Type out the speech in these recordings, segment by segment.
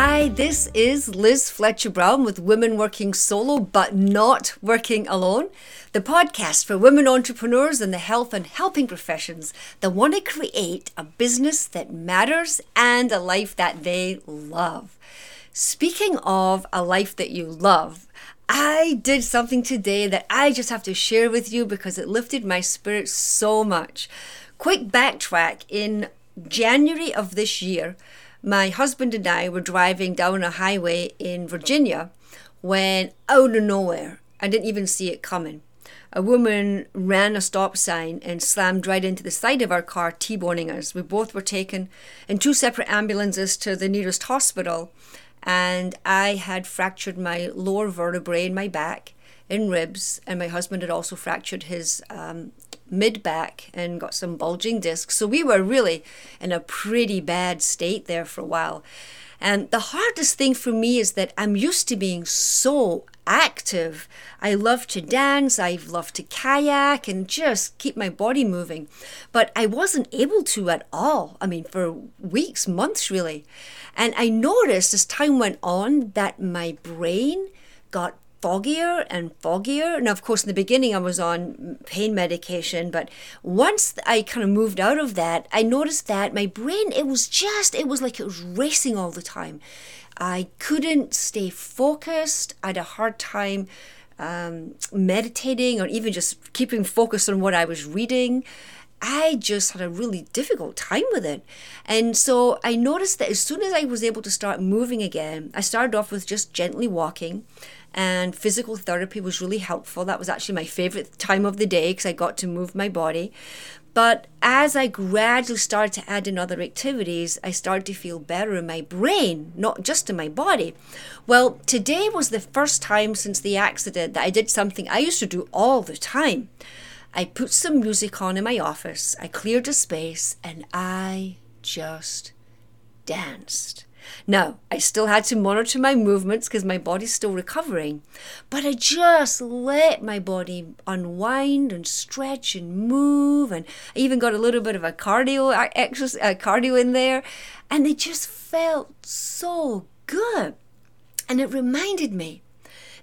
Hi, this is Liz Fletcher Brown with Women Working Solo But Not Working Alone, the podcast for women entrepreneurs in the health and helping professions that want to create a business that matters and a life that they love. Speaking of a life that you love, I did something today that I just have to share with you because it lifted my spirit so much. Quick backtrack in January of this year, my husband and I were driving down a highway in Virginia when out of nowhere, I didn't even see it coming. A woman ran a stop sign and slammed right into the side of our car, T boning us. We both were taken in two separate ambulances to the nearest hospital, and I had fractured my lower vertebrae in my back in ribs, and my husband had also fractured his um, mid back and got some bulging discs. So we were really in a pretty bad state there for a while. And the hardest thing for me is that I'm used to being so active. I love to dance, I love to kayak and just keep my body moving. But I wasn't able to at all. I mean, for weeks, months really. And I noticed as time went on that my brain got foggier and foggier. Now, of course, in the beginning, I was on pain medication, but once I kind of moved out of that, I noticed that my brain, it was just, it was like it was racing all the time. I couldn't stay focused. I had a hard time um, meditating or even just keeping focused on what I was reading. I just had a really difficult time with it. And so I noticed that as soon as I was able to start moving again, I started off with just gently walking and physical therapy was really helpful. That was actually my favorite time of the day because I got to move my body. But as I gradually started to add in other activities, I started to feel better in my brain, not just in my body. Well, today was the first time since the accident that I did something I used to do all the time. I put some music on in my office, I cleared a space, and I just danced. Now, I still had to monitor my movements because my body's still recovering, but I just let my body unwind and stretch and move, and I even got a little bit of a cardio exercise, uh, cardio in there, and it just felt so good. And it reminded me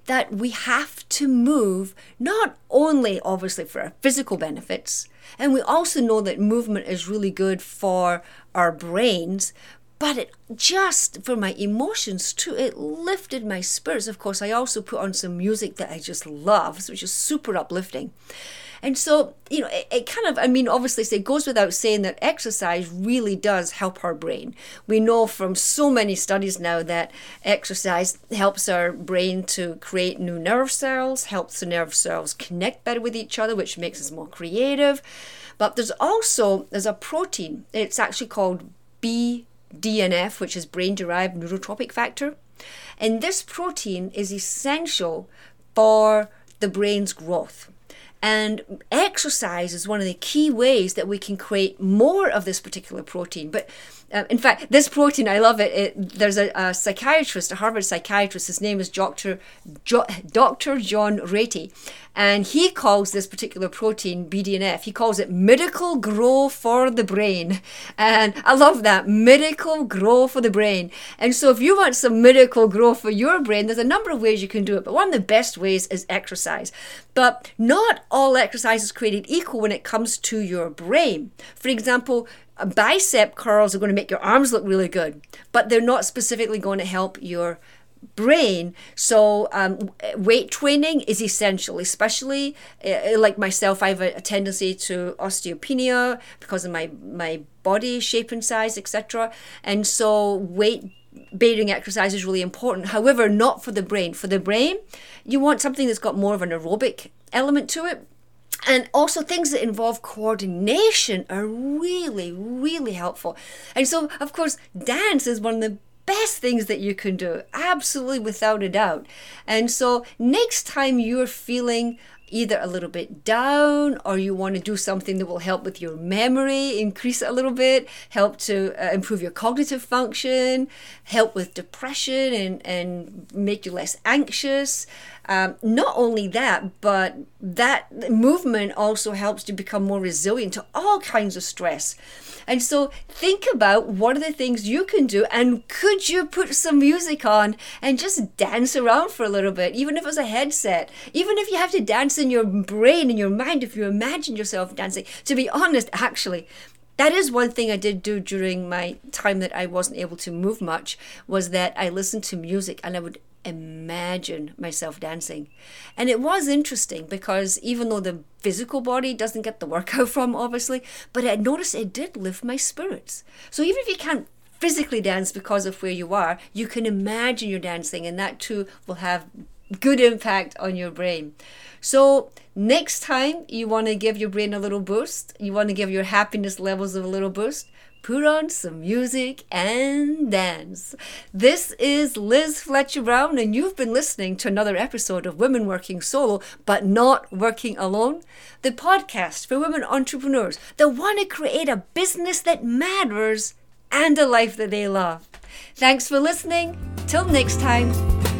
that we have to move not only obviously for our physical benefits, and we also know that movement is really good for our brains, but it just for my emotions too it lifted my spirits. Of course i also put on some music that i just love which is super uplifting. And so you know it, it kind of i mean obviously it goes without saying that exercise really does help our brain. We know from so many studies now that exercise helps our brain to create new nerve cells helps the nerve cells connect better with each other which makes us more creative. But there's also there's a protein. It's actually called b DNF, which is brain derived neurotrophic factor. And this protein is essential for the brain's growth. And exercise is one of the key ways that we can create more of this particular protein. But uh, in fact, this protein, I love it. it there's a, a, psychiatrist, a Harvard psychiatrist. His name is Dr. Jo- Dr. John Ratey, and he calls this particular protein BDNF. He calls it miracle grow for the brain, and I love that miracle grow for the brain. And so, if you want some miracle grow for your brain, there's a number of ways you can do it. But one of the best ways is exercise. But not all exercise is created equal when it comes to your brain. For example, bicep curls are going to make your arms look really good, but they're not specifically going to help your brain. So, um, weight training is essential, especially uh, like myself. I have a, a, tendency to osteopenia because of my my body shape and size, etc. And so, weight bearing exercise is really important. However, not for the brain. For the brain, you want something that's got more of an aerobic element to it. And also things that involve coordination are really really helpful. And so of course dance is one of the best things that you can do absolutely without a doubt. And so next time you're feeling either a little bit down or you want to do something that will help with your memory, increase it a little bit, help to uh, improve your cognitive function, help with depression and, and make you less anxious. Um, not only that, but that movement also helps to become more resilient to all kinds of stress. And so think about what are the things you can do and could you put some music on and just dance around for a little bit, even if it's a headset, even if you have to dance in your brain, in your mind, if you imagine yourself dancing. To be honest, actually, that is one thing I did do during my time that I wasn't able to move much was that I listened to music and I would imagine myself dancing. And it was interesting because even though the physical body doesn't get the workout from, obviously, but I noticed it did lift my spirits. So even if you can't physically dance because of where you are, you can imagine you're dancing, and that too will have good impact on your brain. So, next time you want to give your brain a little boost, you want to give your happiness levels a little boost, put on some music and dance. This is Liz Fletcher Brown, and you've been listening to another episode of Women Working Solo but Not Working Alone, the podcast for women entrepreneurs that want to create a business that matters and a life that they love. Thanks for listening. Till next time.